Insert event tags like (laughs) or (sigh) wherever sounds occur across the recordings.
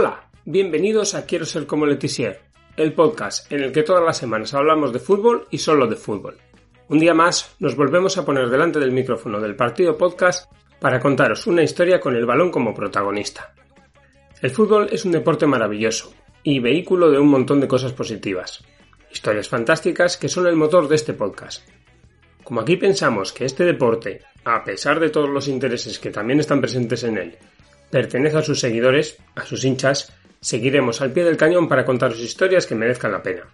Hola, bienvenidos a Quiero ser como Letizier, el podcast en el que todas las semanas hablamos de fútbol y solo de fútbol. Un día más nos volvemos a poner delante del micrófono del partido podcast para contaros una historia con el balón como protagonista. El fútbol es un deporte maravilloso y vehículo de un montón de cosas positivas. Historias fantásticas que son el motor de este podcast. Como aquí pensamos que este deporte, a pesar de todos los intereses que también están presentes en él, pertenece a sus seguidores, a sus hinchas, seguiremos al pie del cañón para contaros historias que merezcan la pena.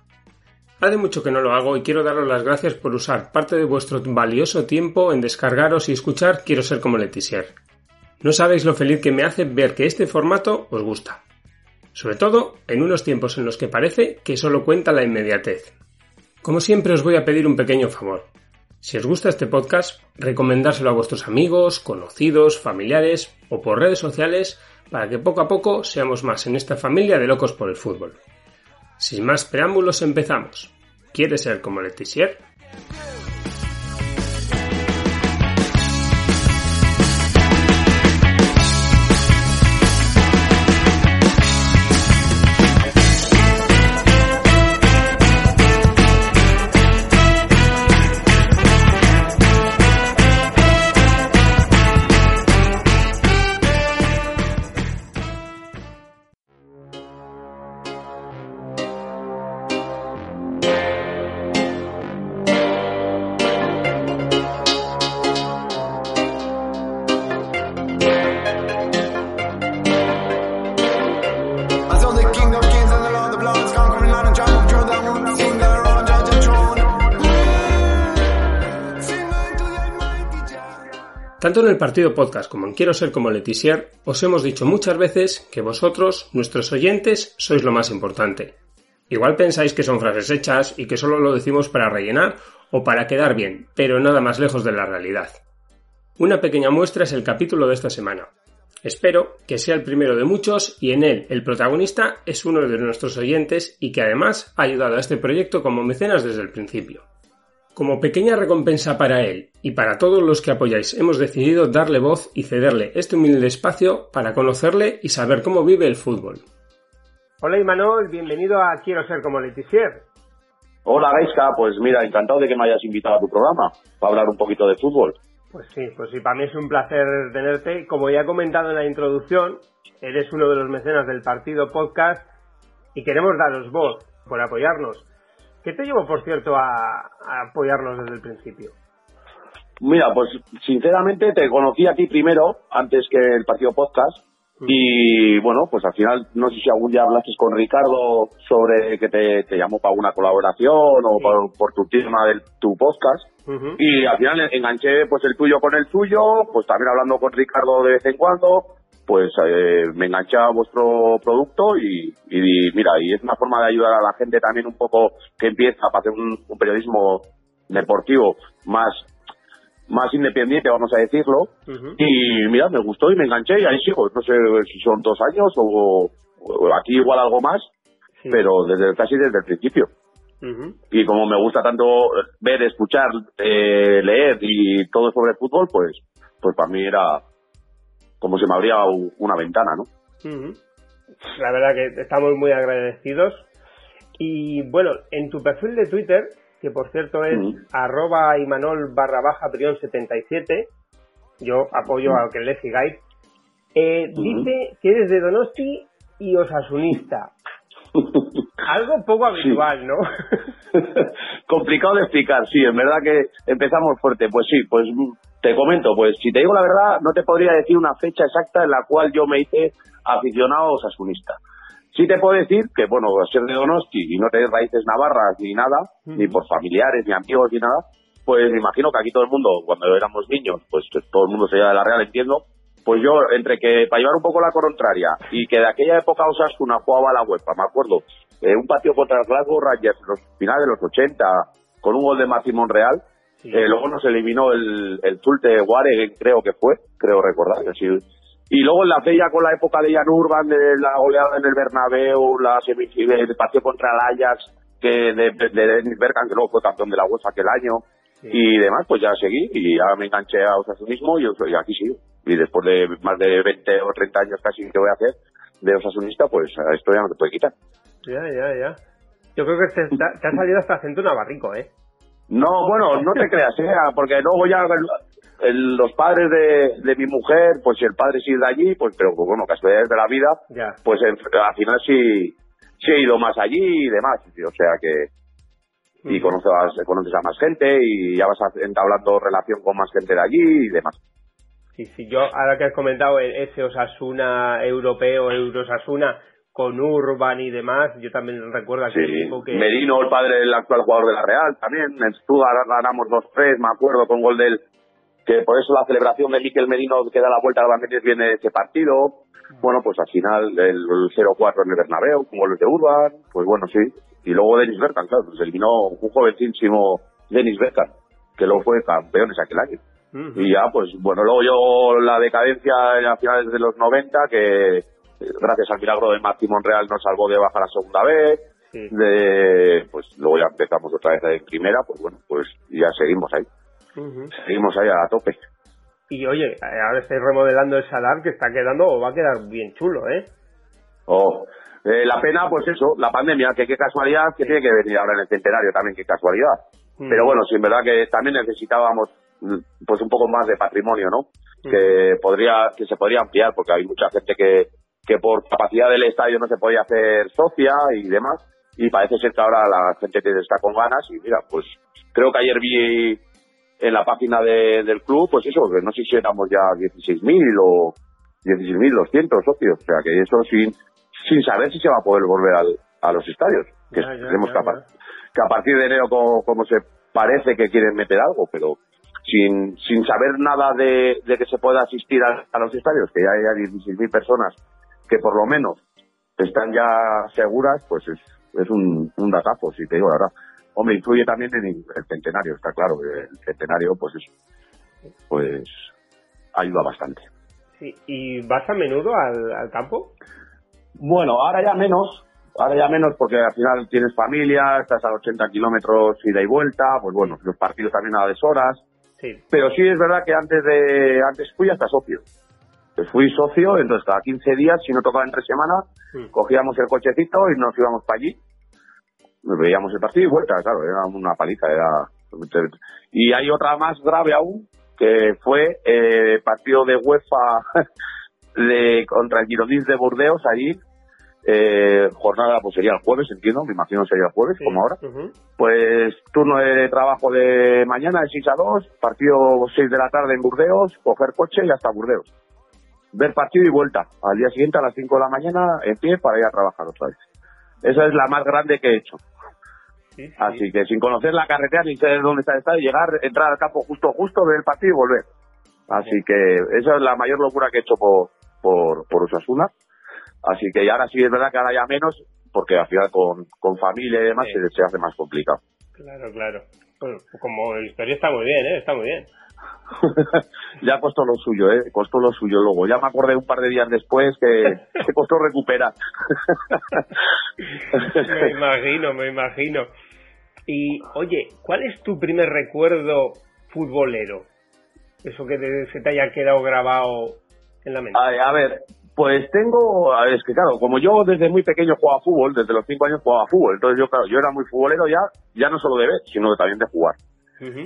Hace mucho que no lo hago y quiero daros las gracias por usar parte de vuestro valioso tiempo en descargaros y escuchar Quiero ser como Letizier. No sabéis lo feliz que me hace ver que este formato os gusta. Sobre todo en unos tiempos en los que parece que solo cuenta la inmediatez. Como siempre os voy a pedir un pequeño favor. Si os gusta este podcast, recomendárselo a vuestros amigos, conocidos, familiares o por redes sociales para que poco a poco seamos más en esta familia de locos por el fútbol. Sin más preámbulos empezamos. ¿Quieres ser como Letizier? Tanto en el partido podcast como en Quiero ser como Letizier, os hemos dicho muchas veces que vosotros, nuestros oyentes, sois lo más importante. Igual pensáis que son frases hechas y que solo lo decimos para rellenar o para quedar bien, pero nada más lejos de la realidad. Una pequeña muestra es el capítulo de esta semana. Espero que sea el primero de muchos y en él el protagonista es uno de nuestros oyentes y que además ha ayudado a este proyecto como mecenas desde el principio. Como pequeña recompensa para él y para todos los que apoyáis, hemos decidido darle voz y cederle este humilde espacio para conocerle y saber cómo vive el fútbol. Hola Imanol, bienvenido a Quiero ser como Letizier. Hola Gaiska, pues mira, encantado de que me hayas invitado a tu programa para hablar un poquito de fútbol. Pues sí, pues sí, para mí es un placer tenerte. Como ya he comentado en la introducción, eres uno de los mecenas del partido podcast y queremos daros voz por apoyarnos. ¿Qué te llevó, por cierto, a, apoyarnos desde el principio? Mira, pues sinceramente te conocí a ti primero, antes que el partido podcast. Mm. Y bueno, pues al final, no sé si algún día hablaste con Ricardo sobre que te, llamó para una colaboración o por, tu tema de tu podcast. Y al final enganché pues el tuyo con el tuyo, pues también hablando con Ricardo de vez en cuando pues eh, me enganché a vuestro producto y, mira, y es una forma de ayudar a la gente también un poco que empieza a hacer un, periodismo deportivo más más independiente, vamos a decirlo. Y mira, me gustó y me enganché y ahí sigo. No sé si son dos años o, aquí igual algo más, pero desde casi desde el principio. Y como me gusta tanto ver, escuchar, eh, leer y todo sobre fútbol, pues, pues para mí era, como si me abría una ventana, ¿no? La verdad que estamos muy agradecidos. Y bueno, en tu perfil de Twitter, que por cierto es arroba imanol barra baja prión 77, yo apoyo a que le sigáis, eh, dice que eres de Donosti y osasunista. (laughs) Algo poco habitual, ¿no? (laughs) Complicado de explicar, sí, en verdad que empezamos fuerte. Pues sí, pues Te comento, pues si te digo la verdad, no te podría decir una fecha exacta en la cual yo me hice aficionado osasunista. Sí te puedo decir que, bueno, ser de Donosti y no tener raíces navarras ni nada, ni por familiares, ni amigos, ni nada, pues me imagino que aquí todo el mundo, cuando éramos niños, pues todo el mundo se iba de la Real, entiendo, pues yo, entre que, para llevar un poco la contraria, y que de aquella época Osasuna jugaba a la UEFA, me acuerdo, eh, un partido contra el Glasgow Rangers en los finales de los 80, con un gol de Maxi Monreal, eh, luego nos eliminó el, el Zulte Guare, creo que fue, creo recordar, que sí. Y luego en la fecha con la época de Jan Urban, de la goleada en el Bernabéu, la semifinal, el partido contra el Ajax, que de, de, Dennis Bergkamp, que luego fue campeón de la UEFA aquel año, y demás, pues ya seguí y ya me enganché a Osasunismo y, y aquí sigo. Y después de más de 20 o 30 años casi que voy a hacer de Osasunista, pues esto ya no te puede quitar. Ya, ya, ya. Yo creo que te, te ha salido hasta acento navarrico, ¿eh? No, bueno, no te creas, ¿eh? porque luego ya los padres de, de, mi mujer, pues si el padre sigue de allí, pues pero bueno, casualidades de la vida, ya. pues al final sí, sí he ido más allí y demás, o sea que y conoces, conoces a más gente y ya vas entablando relación con más gente de allí y demás. Sí, sí, yo ahora que has comentado ese Osasuna europeo, Eurosasuna, con Urban y demás, yo también recuerdo aquel sí. equipo que... Merino, el padre del actual jugador de la Real, también, en Stuttgart ganamos 2-3, me acuerdo, con gol del... que por eso la celebración de Miquel Merino que da la vuelta al Banderas viene de ese partido. Bueno, pues al final el 0-4 en el Bernabéu, con goles de Urban, pues bueno, sí. Y luego Denis Bergkamp, claro, se eliminó un jovencísimo Denis Bergkamp, que luego fue campeones aquel año. Y ya, pues bueno, luego yo la decadencia a finales de los 90, que gracias al milagro de Martín Monreal nos salvó de bajar a segunda vez. Sí. De, pues luego ya empezamos otra vez en primera, pues bueno, pues ya seguimos ahí. Seguimos ahí a tope. Y oye, ahora estáis remodelando el Sadar que está quedando o va a quedar bien chulo, ¿eh? Oh, eh, la pena, pues eso, la pandemia, que qué casualidad, que tiene que venir ahora en el centenario también, qué casualidad. Pero bueno, sí, en verdad que también necesitábamos mm, pues un poco más de patrimonio, ¿no? Que podría, que se podría ampliar, porque hay mucha gente que, que por capacidad del estadio no se podía hacer socia y demás, y parece ser que ahora la gente que está con ganas, y mira, pues creo que ayer vi en la página de- del club, pues eso, que no sé si éramos ya 16.000 o 16.200 socios, o sea que eso sin, sin saber si se va a poder volver al- a los estadios, que Ya, ya, esperemos ya, que, a, par- que a partir de enero como, como se parece que quieren meter algo, pero sin, sin saber nada de, de que se pueda asistir a, a los estadios, que ya hay 16.000 personas que por lo menos están ya seguras, pues es, es un, un datazo, si te digo la verdad. Hombre, influye también en el centenario, está claro, que el centenario pues es, pues ayuda bastante. Sí. ¿Y vas a menudo al, al campo? Bueno, ahora ya menos, ahora ya menos porque al final tienes familia, estás a 80 kilómetros ida y vuelta, pues bueno, los partidos también a deshoras, Sí. pero sí es verdad que antes de, antes fui hasta socio. Fui socio, entonces cada 15 días, si no tocaba entre semana, Mm. cogíamos el cochecito y nos íbamos para allí. Veíamos el partido y vuelta, claro, era una paliza, era... Y hay otra más grave aún, que fue eh, partido de UEFA (laughs) de, contra el Girondins de Burdeos allí, eh, jornada pues sería el jueves, entiendo, me imagino sería el jueves, Sí. como ahora. Pues turno de trabajo de mañana de 6 a 2, partido 6 de la tarde en Burdeos, coger coche y hasta Burdeos. Ver partido y vuelta. Al día siguiente a las 5 de la mañana en pie para ir a trabajar otra vez. Esa es la más grande que he hecho. Sí, sí. Así que sin conocer la carretera ni saber dónde está el estadio, llegar, entrar al campo justo, justo, ver el partido y volver. Así que esa es la mayor locura que he hecho por, por, por Osasuna. Así que ahora sí es verdad que ahora ya menos, porque al final con, con familia y demás se, se hace más complicado. Claro, claro. Bueno, como historia está muy bien, ¿eh? Está muy bien. (laughs) ya costó lo suyo, ¿eh? Costó lo suyo luego. Ya me acordé un par de días después que, que costó recuperar. (laughs) Me imagino, me imagino. Y, oye, ¿cuál es tu primer recuerdo futbolero? Eso que te- se te haya quedado grabado en la mente. a, ver, pues tengo, a ver, es que claro, como yo desde muy pequeño jugaba fútbol, desde los cinco años jugaba fútbol, entonces yo, claro, yo era muy futbolero ya, ya no solo de ver, sino también de jugar.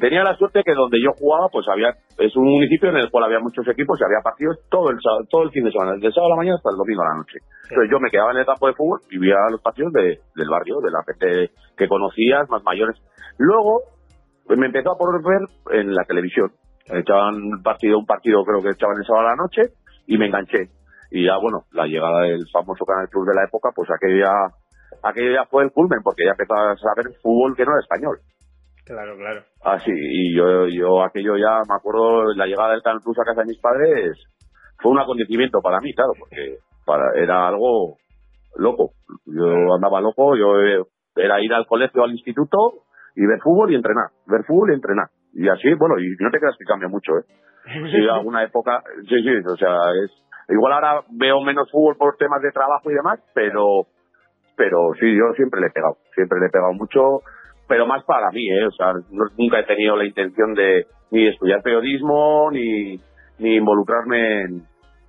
Tenía la suerte que donde yo jugaba, pues había, es un municipio en el cual había muchos equipos y había partidos todo el todo el fin de semana, desde el sábado a la mañana hasta el domingo a la noche. Entonces yo me quedaba en el campo de fútbol y veía los partidos de- del barrio, de la gente que conocías, más mayores. Luego, pues me empezó a poder ver en la televisión. Echaban un partido, un partido creo que echaban el sábado a la noche y me enganché. Y ya, bueno, la llegada del famoso Canal Plus de la época, pues aquello ya, aquello ya fue el culmen, porque ya empezabas a ver fútbol que no era español. Claro, claro. Así, y yo, yo aquello ya, me acuerdo, la llegada del Canal Plus a casa de mis padres fue un acontecimiento para mí, claro, porque para, era algo loco. Yo andaba loco, yo eh, era ir al colegio, al instituto y ver fútbol y entrenar, ver fútbol y entrenar. Y así, bueno, y no te creas que cambia mucho, ¿eh? (laughs) Sí, alguna época, sí, sí, o sea, es, igual ahora veo menos fútbol por temas de trabajo y demás, pero, pero sí, yo siempre le he pegado, siempre le he pegado mucho, pero más para mí, ¿eh? O sea, nunca he tenido la intención de ni estudiar periodismo, ni, ni involucrarme en,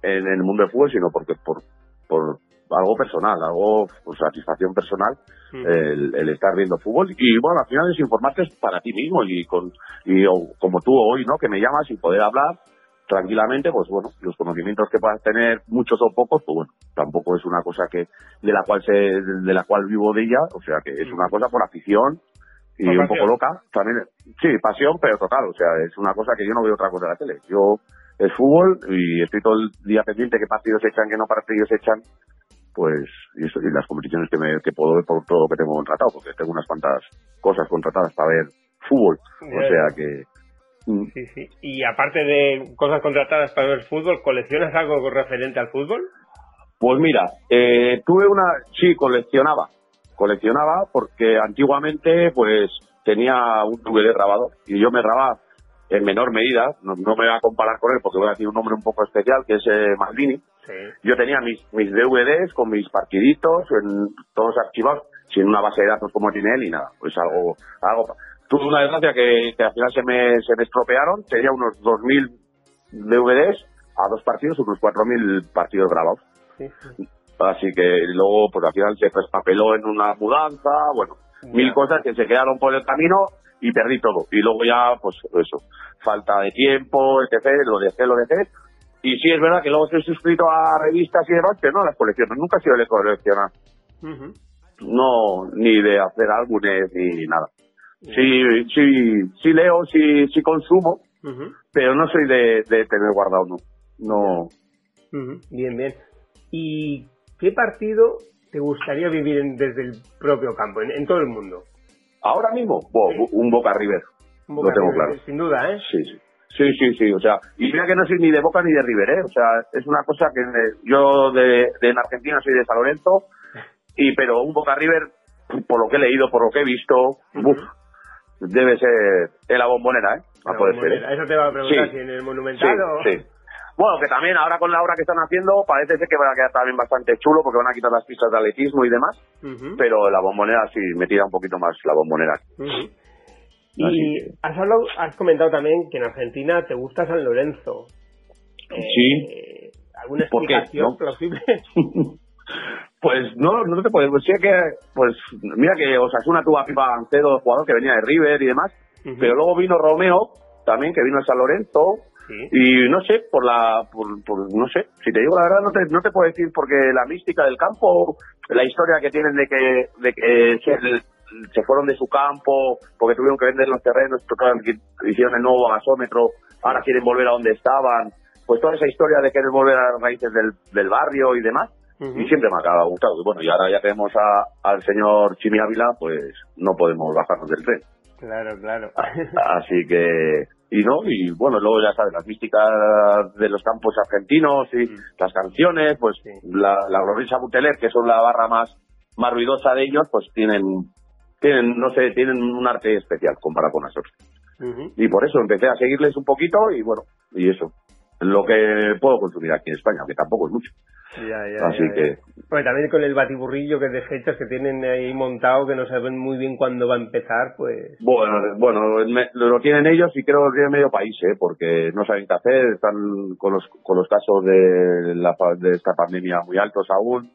en, el mundo del fútbol, sino porque por, por algo personal, algo por satisfacción personal, el, estar viendo fútbol. Y bueno, al final es informarte para ti mismo y, con, y como tú hoy, ¿no? Que me llamas y poder hablar tranquilamente, pues bueno, los conocimientos que puedas tener, muchos o pocos, pues bueno, tampoco es una cosa que de la cual se, de la cual vivo de ella, o sea que es una cosa por afición y un poco loca, también, sí, pasión, pero total, o sea, es una cosa que yo no veo otra cosa de la tele. Yo es fútbol y estoy todo el día pendiente qué partidos echan, qué no partidos echan, pues, y, eso, y las competiciones que, me, que puedo ver por todo lo que tengo contratado, porque tengo unas cuantas cosas contratadas para ver fútbol, o sea que... Mm. Sí, sí. Y aparte de cosas contratadas para ver fútbol, ¿coleccionas algo referente al fútbol? Pues mira, eh, tuve una, sí, coleccionaba, coleccionaba porque antiguamente pues tenía un DVD grabado y yo me grababa en menor medida, no, me voy a comparar con él porque voy a decir un nombre un poco especial, que es eh, Maldini. Yo tenía mis, mis DVDs con mis partiditos, en, todos archivados, sin una base de datos como tiene él y nada. Pues algo, algo. Tuve una desgracia que, que al final se me, se me estropearon, tenía unos 2.000 DVDs a dos partidos, unos 4.000 partidos grabados. Así que luego, pues al final se traspapeló en una mudanza, bueno, mil cosas que se quedaron por el camino y perdí todo. Y luego ya, pues eso, falta de tiempo, etc., lo dejé, lo dejé. Y sí es verdad que luego estoy suscrito a revistas y demás, pero no las colecciono. Nunca he sido de coleccionar. No, ni de hacer álbumes ni nada. Sí, sí, sí leo, sí, sí consumo, pero no soy de, tener guardado, no. No. Bien, bien. ¿Y qué partido te gustaría vivir desde el propio campo, en todo el mundo? Ahora mismo, un Boca River. lo tengo claro. Sin duda, ¿eh? Sí, sí. Sí, sí, sí, o sea, y mira que no soy ni de Boca ni de River, ¿eh? O sea, es una cosa que yo de, en Argentina soy de San Lorenzo, y pero un Boca River, por lo que he leído, por lo que he visto, debe ser en la bombonera, ¿eh? A poder ser. ¿eh? Eso te va a preguntar si en el Monumental sí, Sí, bueno, que también ahora con la obra que están haciendo parece ser que va a quedar también bastante chulo porque van a quitar las pistas de atletismo y demás, pero la bombonera sí me tira un poquito más la bombonera. Y has, hablado, has comentado también que en Argentina te gusta San Lorenzo. sí. Eh, ¿Alguna explicación plausible? (laughs) pues no, no te puedo decir que, pues mira que Osasuna tuvo a Pipa Gancedo, jugador que venía de River y demás, pero luego vino Romeo, también que vino de San Lorenzo, y no sé, por la, por, no sé, si te digo la verdad no te, no te puedo decir porque la mística del campo, la historia que tienen de que, de que se, fueron de su campo porque tuvieron que vender los terrenos, hicieron el nuevo gasómetro, ahora quieren volver a donde estaban, pues toda esa historia de querer volver a las raíces del, del barrio y demás, y siempre me ha gustado. Y bueno, y ahora ya tenemos a, al señor Chimi Ávila, pues no podemos bajarnos del tren. Claro, claro. Así que, y no, y bueno, luego ya sabes, las místicas de los campos argentinos y mm. las canciones, pues la, la gloriosa Buteler, que son la barra más, más ruidosa de ellos, pues tienen, tienen, no sé, tienen un arte especial comparado con nosotros. Y por eso empecé a seguirles un poquito y bueno, y eso, lo que puedo consumir aquí en España, que tampoco es mucho. Ya, ya, Así que. Pues también con el batiburrillo que de fechas que tienen ahí montado, que no saben muy bien cuándo va a empezar, pues. Bueno, bueno, lo tienen ellos y creo que lo tiene medio país, ¿eh? porque no saben qué hacer, están con los, con los casos de, la, de esta pandemia muy altos aún.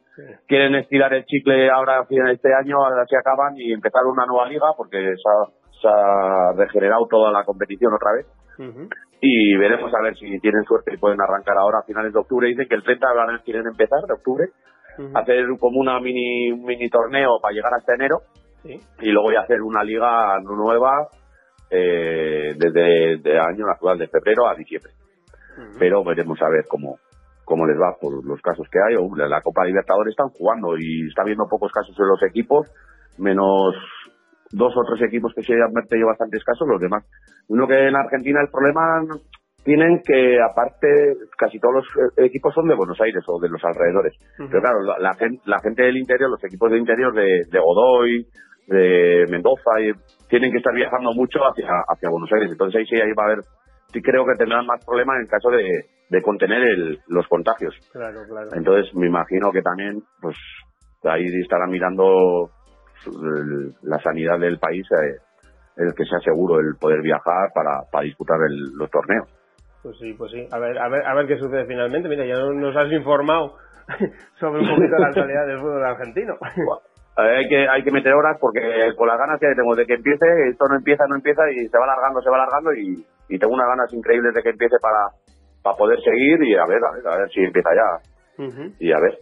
Quieren estirar el chicle ahora a fin de este año, ahora se acaban y empezar una nueva liga, porque se ha, se ha regenerado toda la competición otra vez y veremos a ver si tienen suerte y pueden arrancar ahora a finales de octubre. Dicen que el 30 de quieren empezar de octubre, hacer como una mini mini torneo para llegar hasta enero y luego ya hacer una liga nueva eh, desde el año natural de febrero a diciembre. Pero veremos a ver cómo, cómo les va por los casos que hay. La Copa Libertadores están jugando y está habiendo pocos casos en los equipos, menos dos o tres equipos que se han tenido bastantes casos, los demás. Uno que en Argentina el problema tienen que, aparte, casi todos los eh, equipos son de Buenos Aires o de los alrededores. Pero claro, la, gente, la gente del interior, los equipos del interior de, de Godoy, de Mendoza, y, tienen que estar viajando mucho hacia, hacia Buenos Aires. Entonces ahí sí ahí va a haber, sí creo que tendrán más problemas en el caso de, de contener el, los contagios. Claro, claro. Entonces me imagino que también, pues ahí estarán mirando la sanidad del país, eh, el que sea seguro el poder viajar para, para disputar los torneos. Pues sí, pues sí. A ver, a ver, a ver qué sucede finalmente. Mira, ya nos has informado (laughs) sobre un poquito la actualidad del fútbol argentino. hay que hay que meter horas porque con las ganas que tengo de que empiece, esto no empieza, no empieza y se va alargando, se va alargando y, y tengo unas ganas increíbles de que empiece para, para poder seguir y a ver, a ver, a ver si empieza ya. Y a ver.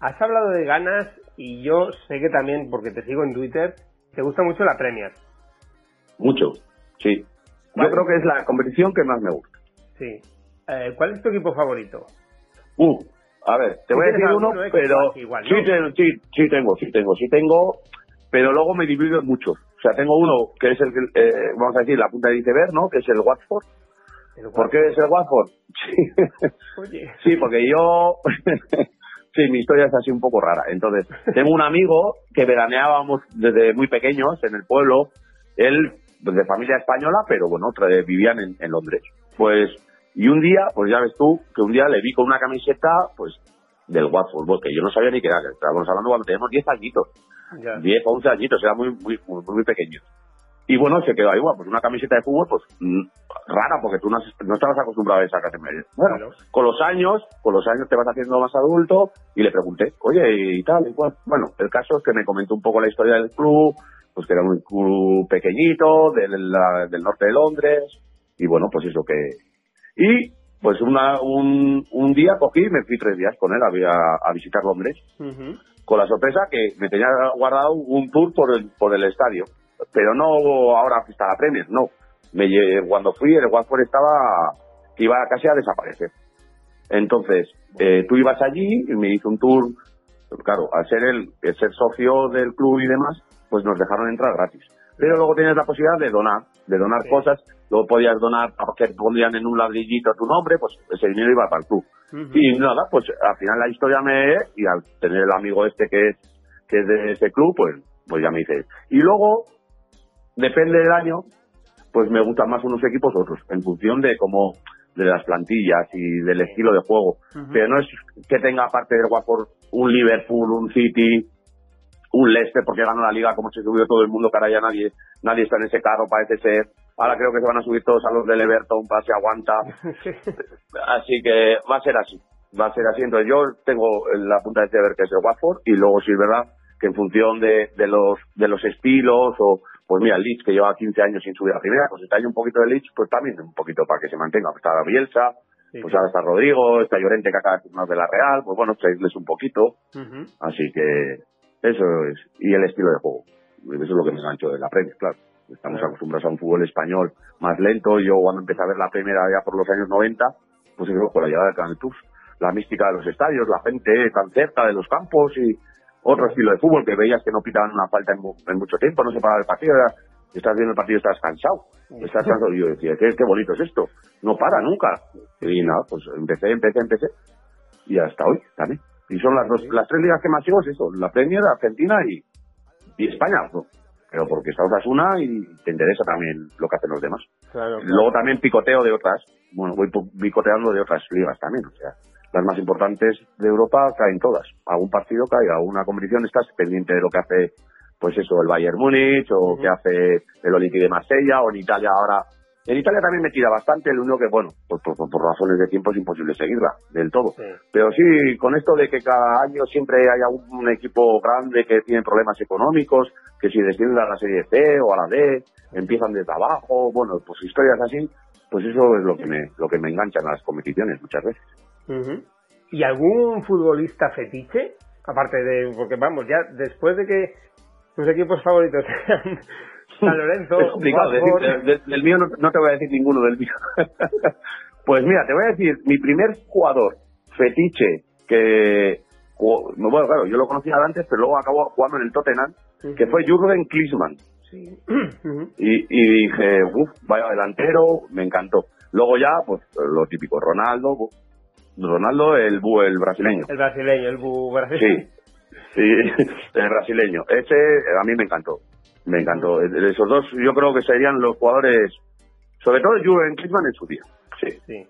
Has hablado de ganas y yo sé que también, porque te sigo en Twitter, te gusta mucho la Premier. Mucho, sí. Yo creo que es la competición que más me gusta. Sí. Eh, ¿Cuál es tu equipo favorito? Uh, a ver, te voy a decir uno, pero sí, sí, sí, tengo, sí tengo, sí tengo, pero luego me divido en muchos. O sea, tengo uno que es el, eh, vamos a decir, la punta de iceberg, ¿no? Que es el Watford. ¿Por qué es el Watford? (laughs) Sí, sí porque yo, (laughs) sí, mi historia es así un poco rara. Entonces, (laughs) tengo un amigo que veraneábamos desde muy pequeños en el pueblo. Él, de familia española, pero bueno, vivían en, en Londres. Pues y un día, pues ya ves tú, que un día le vi con una camiseta, pues, del Watford, que yo no sabía ni qué era, estábamos hablando cuando teníamos 10 añitos, 10 o 11 añitos, era muy, muy, muy, muy pequeño. Y bueno, se quedó ahí, bueno, pues una camiseta de fútbol, pues, mm, rara, porque tú no, estabas acostumbrado a esa camiseta. Bueno, con los años, con los años te vas haciendo más adulto, y le pregunté, oye, y tal, y cual. Bueno, el caso es que me comentó un poco la historia del club, pues que era un club pequeñito, del, del norte de Londres, y bueno, pues eso que, y pues una, un, un día cogí y me fui tres días con él a, a visitar Londres, con la sorpresa que me tenía guardado un tour por el, por el estadio, pero no ahora está la Premier, no. Me, cuando fui el Watford estaba que iba casi a desaparecer. Entonces, eh, tú ibas allí y me hizo un tour, claro, al ser el, el ser socio del club y demás, pues nos dejaron entrar gratis pero luego tienes la posibilidad de donar, de donar cosas, luego podías donar, que pondrían en un ladrillito tu nombre, pues ese dinero iba para el club. Y nada, pues al final la historia me... y al tener el amigo este que es, que es de ese club, pues, pues ya me dice. Y luego, depende del año, pues me gustan más unos equipos otros, en función de cómo de las plantillas y del estilo de juego. Pero no es que tenga parte del Watford un Liverpool, un City, un Leicester porque ganó la liga como se subió todo el mundo, que ahora ya nadie, nadie está en ese carro, parece ser. Ahora creo que se van a subir todos a los del Everton para se aguanta. (laughs) así que va a ser así, va a ser así. Entonces yo tengo la punta de ver que es el Watford y luego sí es verdad que en función de, de los de los estilos o pues mira, Leeds que lleva 15 años sin subir a primera, pues está ahí un poquito de Leeds, pues también un poquito para que se mantenga. Pues está Bielsa, pues ahora está Rodrigo, está Llorente que acaba de firmar de la Real, pues bueno, seguirles un poquito. Así que eso es. Y el estilo de juego. Eso es lo que me enganchó de la Premier, claro. Estamos acostumbrados a un fútbol español más lento. Yo cuando empecé a ver la primera ya por los años 90, pues eso, con la llegada del Canal Plus. La mística de los estadios, la gente tan cerca de los campos y otro estilo de fútbol que veías que no pitaban una falta en, mucho tiempo, no se paraba el partido. estás viendo el partido estás cansado. Estás cansado. Y yo decía, ¿qué, qué bonito es esto. No para nunca. Y nada, pues empecé, empecé, empecé. Y hasta hoy también. Y son las dos, las tres ligas que más sigo es eso, la Premier, Argentina y, y España. Pero porque estás una y te interesa también lo que hacen los demás. Luego también picoteo de otras, bueno, voy picoteando de otras ligas también, o sea, las más importantes de Europa caen todas. Algún partido cae, alguna competición estás pendiente de lo que hace, pues eso, el Bayern Múnich o que hace el Olympique de Marsella o en Italia ahora en Italia también me tira bastante, el único que, bueno, por, por, razones de tiempo es imposible seguirla del todo. Pero sí, con esto de que cada año siempre haya un, equipo grande que tiene problemas económicos, que si descienden a la Serie C o a la D, empiezan desde abajo, bueno, pues historias así, pues eso es lo que me, lo que me engancha en las competiciones muchas veces. ¿Y algún futbolista fetiche? Aparte de, porque vamos, ya después de que tus equipos favoritos (laughs) sean San Lorenzo. es complicado decir, del mío no, te voy a decir ninguno del mío. (laughs) pues mira, te voy a decir, mi primer jugador fetiche que, bueno, claro, yo lo conocía antes, pero luego acabó jugando en el Tottenham, que fue Jurgen Klinsmann. (clears throat) y, y, dije, uff, vaya delantero, me encantó. Luego ya, pues lo típico, Ronaldo, Ronaldo, el bu, el brasileño. El brasileño, el bu brasileño. Sí, sí, (laughs) el brasileño. Ese a mí me encantó. Me encantó. Esos dos yo creo que serían los jugadores, sobre todo Jurgen Klinsmann en su día. Sí. sí.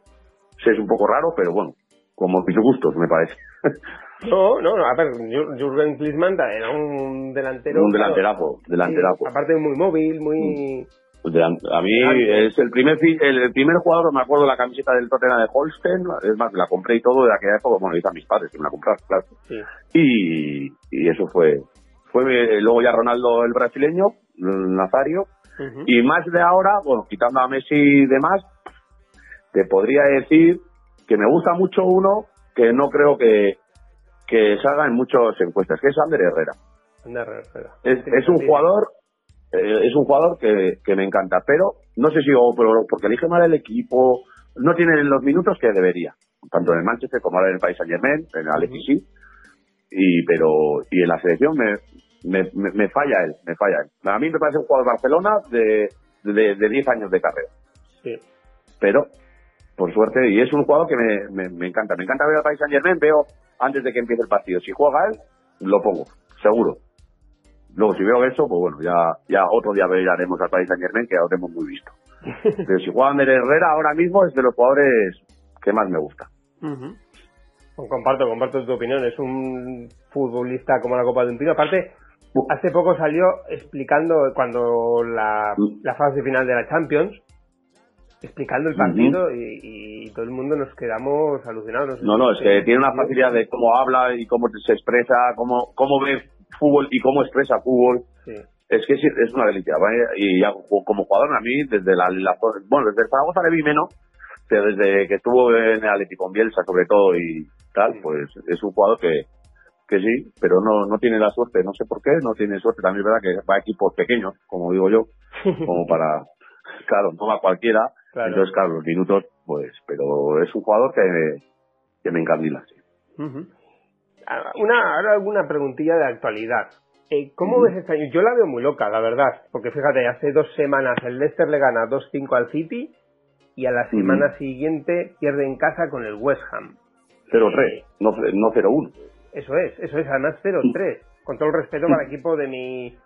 sí. Es un poco raro, pero bueno, como mis gustos, me parece. (laughs) No, no, a ver, Jurgen Klinsmann era un delantero. Un delanterazo, delanterazo. aparte muy móvil, muy. Pues a mí es el primer el, primer jugador, me acuerdo la camiseta del Tottenham de Holsten, es más, la compré y todo de aquella época, bueno, hice a mis padres que me la compraron, claro. Y, y eso fue, fue luego ya Ronaldo el brasileño, Nazario, y más de ahora, bueno, quitando a Messi y demás, te podría decir que me gusta mucho uno que no creo que, que salga en muchas encuestas, que es Ander Herrera. Herrera. Es, un jugador eh, es un jugador que, que, me encanta, pero no sé si porque elige mal el equipo, no tiene los minutos que debería, tanto en el Manchester como ahora en el País Saint Germain, en el sí, y pero y en la selección me, me, me, falla él, me falla él. A mí me parece un jugador de Barcelona de, de, de 10 años de carrera. Sí. Pero, por suerte, y es un jugador que me, me, me encanta. Me encanta ver al País Saint Germain, veo antes de que empiece el partido. Si juega él, lo pongo, seguro. Luego, si veo eso, pues bueno, ya, ya otro día veremos al País Saint Germain, que ya lo tenemos muy visto. (laughs) Pero si juega Ander Herrera ahora mismo es de los jugadores que más me gusta. Comparto, comparto tu opinión. Es un futbolista como la Copa de un Pino. Aparte, hace poco salió explicando cuando la, mm. la fase final de la Champions, explicando el partido y, todo el mundo nos quedamos alucinados. No, no, es que tiene una facilidad de cómo habla y cómo se expresa, cómo, cómo ve fútbol y cómo expresa fútbol. Es que es, una delicia. Y ya, como jugador, a mí, desde la, bueno, desde el Zaragoza le vi menos, pero desde que estuvo en el Atlético en Bielsa, sobre todo, y tal, pues es un jugador que, que sí, pero no, no tiene la suerte, no sé por qué, no tiene suerte. También es verdad que va a equipos pequeños, como digo yo, (laughs) como para, claro, no va cualquiera. Entonces, claro, los minutos, pues, pero es un jugador que, que me encandila, sí. Una, ahora alguna preguntilla de actualidad. Eh, ¿Cómo ves este año? Yo la veo muy loca, la verdad, porque fíjate, hace dos semanas el Leicester le gana 2-5 al City y a la semana siguiente pierde en casa con el West Ham. 0-3, eh, no, no 0-1. Eso es, eso es, además 0-3. Con todo el respeto para el equipo de mi,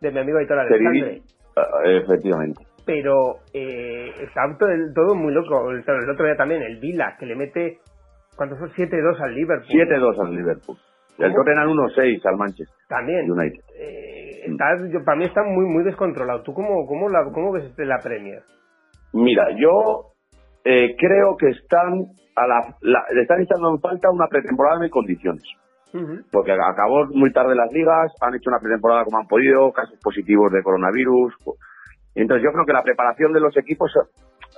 de mi amigo Aitor Alexandre. Ah, efectivamente. Pero eh, está todo, muy loco. El, el otro día también, el Vila, que le mete ¿Cuántos son? 7-2 al Liverpool. 7-2 al Liverpool. El Tottenham 1-6 al Manchester. También. United. Eh, para mí está muy muy descontrolado. ¿Tú cómo, cómo, la, cómo ves la Premier? Mira, yo eh, creo que están a la, le están echando en falta una pretemporada en condiciones. Porque acabó muy tarde las ligas, han hecho una pretemporada como han podido, casos positivos de coronavirus. Entonces yo creo que la preparación de los equipos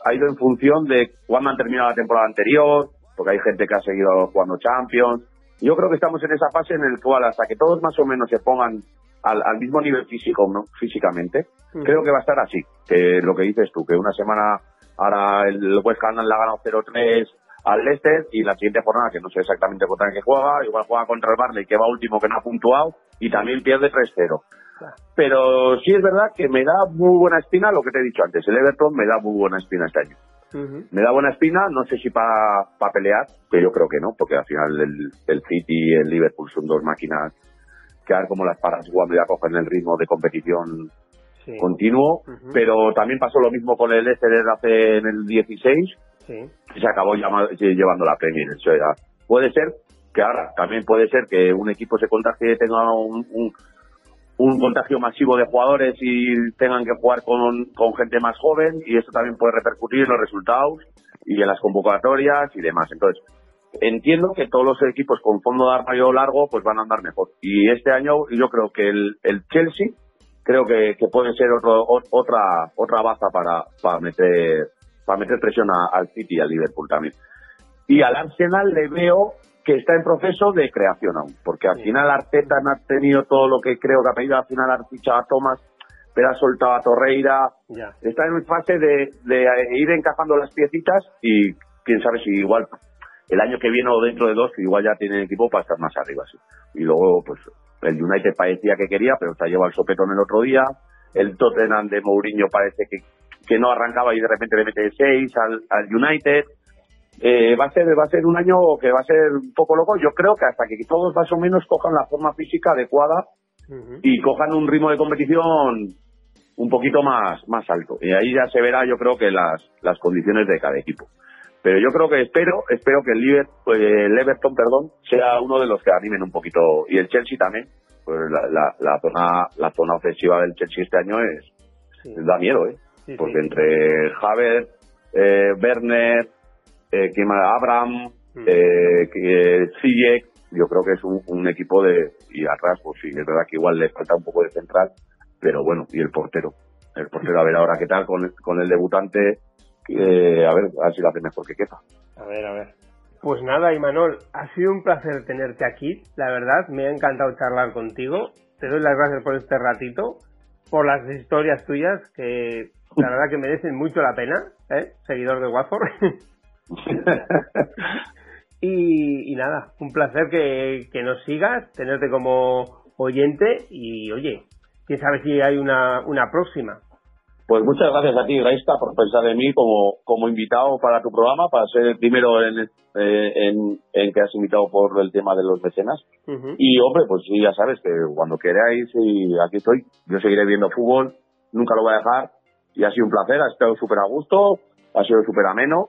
ha ido en función de cuándo han terminado la temporada anterior, porque hay gente que ha seguido jugando Champions. Yo creo que estamos en esa fase en el cual hasta que todos más o menos se pongan al, mismo nivel físico, ¿no? Físicamente, creo que va a estar así. Que lo que dices tú, que una semana ahora el West Ham le ha ganado 0-3 al Leicester y la siguiente jornada, que no sé exactamente contra el que juega, igual juega contra el Barley, que va último, que no ha puntuado, y también pierde 3-0. Pero sí es verdad que me da muy buena espina lo que te he dicho antes. El Everton me da muy buena espina este año. Me da buena espina, no sé si para pelear, que yo creo que no, porque al final el, el City y el Liverpool son dos máquinas que dan como las paras cuando ya cogen el ritmo de competición continuo, pero también pasó lo mismo con el este desde hace en el 16 y se acabó llevando la Premier. puede ser que ahora también puede ser que un equipo se contagie y tenga un, un contagio masivo de jugadores y tengan que jugar con, con gente más joven y eso también puede repercutir en los resultados y en las convocatorias y demás. Entonces, entiendo que todos los equipos con fondo de armario largo pues van a andar mejor. Y este año yo creo que el, el Chelsea creo que, que puede ser otro, otra otra baza para, para meter para meter presión al City y al Liverpool también. Y al Arsenal le veo que está en proceso de creación aún, porque al final Arteta no ha tenido todo lo que creo que ha pedido, al final ha fichado a Thomas, pero ha soltado a Torreira. Está en fase de, de ir encajando las piecitas y quién sabe si igual el año que viene o dentro de dos, igual ya tiene equipo para estar más arriba. Sí. Y luego, pues, el United parecía que quería, pero se ha llevado el sopetón el otro día. El Tottenham de Mourinho parece que, que no arrancaba y de repente le mete 6 al, al United. Eh, va a ser va a ser un año que va a ser un poco loco. Yo creo que hasta que todos más o menos cojan la forma física adecuada y cojan un ritmo de competición un poquito más más alto. Y ahí ya se verá, yo creo que las las condiciones de cada equipo. Pero yo creo que espero, espero que el, Liverpool, el Everton, perdón, sea uno de los que animen un poquito y el Chelsea también. Pues la, la, zona la zona ofensiva del Chelsea este año es da miedo, ¿eh? Porque entre Javier, eh, Werner, eh, Abraham, mm. eh, yo creo que es un, un, equipo de y atrás, pues sí, es verdad que igual le falta un poco de central, pero bueno, y el portero. El portero, a ver ahora qué tal con, con el debutante eh, a ver, a ver si lo hace mejor que quepa. A ver, a ver. Pues nada, Imanol, ha sido un placer tenerte aquí, la verdad, me ha encantado charlar contigo. Te doy las gracias por este ratito, por las historias tuyas, que la verdad que merecen mucho la pena, ¿eh? seguidor de Watford. (laughs) (laughs) y, nada, un placer que, que nos sigas, tenerte como oyente y oye, quién sabe si hay una, una próxima. Pues muchas gracias a ti, Raista, por pensar en mí como, como invitado para tu programa, para ser el primero en, eh, en, que has invitado por el tema de los mecenas. Y hombre, pues sí, ya sabes que cuando queráis, y aquí estoy, yo seguiré viendo fútbol, nunca lo voy a dejar. Y ha sido un placer, ha estado súper a gusto, ha sido súper ameno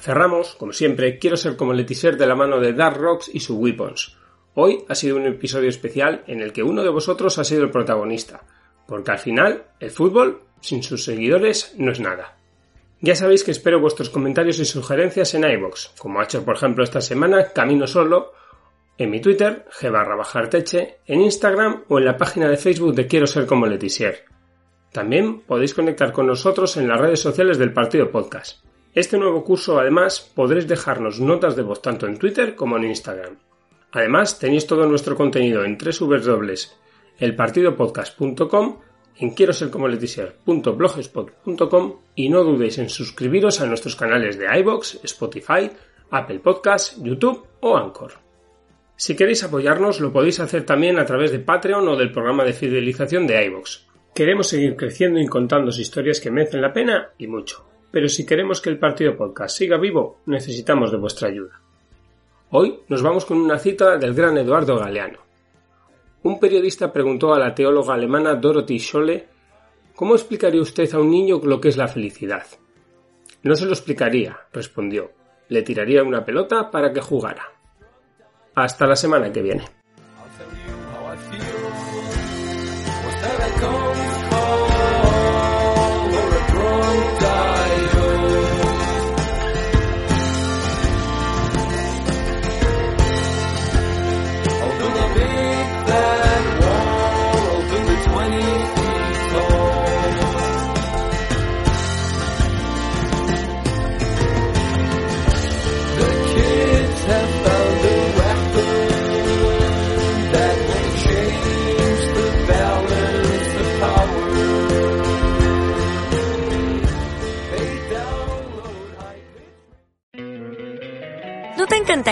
Cerramos, como siempre, quiero ser como Letiser de la mano de Dark Rocks y su Weapons. Hoy ha sido un episodio especial en el que uno de vosotros ha sido el protagonista, porque al final el fútbol sin sus seguidores no es nada. Ya sabéis que espero vuestros comentarios y sugerencias en iBox, como ha hecho por ejemplo esta semana Camino Solo, en mi Twitter, g bajarteche, en Instagram o en la página de Facebook de Quiero ser como Letisier. También podéis conectar con nosotros en las redes sociales del Partido Podcast. Este nuevo curso además podréis dejarnos notas de voz tanto en Twitter como en Instagram. Además tenéis todo nuestro contenido en www.elpartidopodcast.com en quiero ser como y no dudéis en suscribiros a nuestros canales de iBox, Spotify, Apple Podcasts, YouTube o Anchor. Si queréis apoyarnos lo podéis hacer también a través de Patreon o del programa de fidelización de iBox. Queremos seguir creciendo y contando historias que merecen la pena y mucho. Pero si queremos que el partido podcast siga vivo, necesitamos de vuestra ayuda. Hoy nos vamos con una cita del gran Eduardo Galeano. Un periodista preguntó a la teóloga alemana Dorothy Scholle ¿Cómo explicaría usted a un niño lo que es la felicidad? No se lo explicaría, respondió. Le tiraría una pelota para que jugara. Hasta la semana que viene.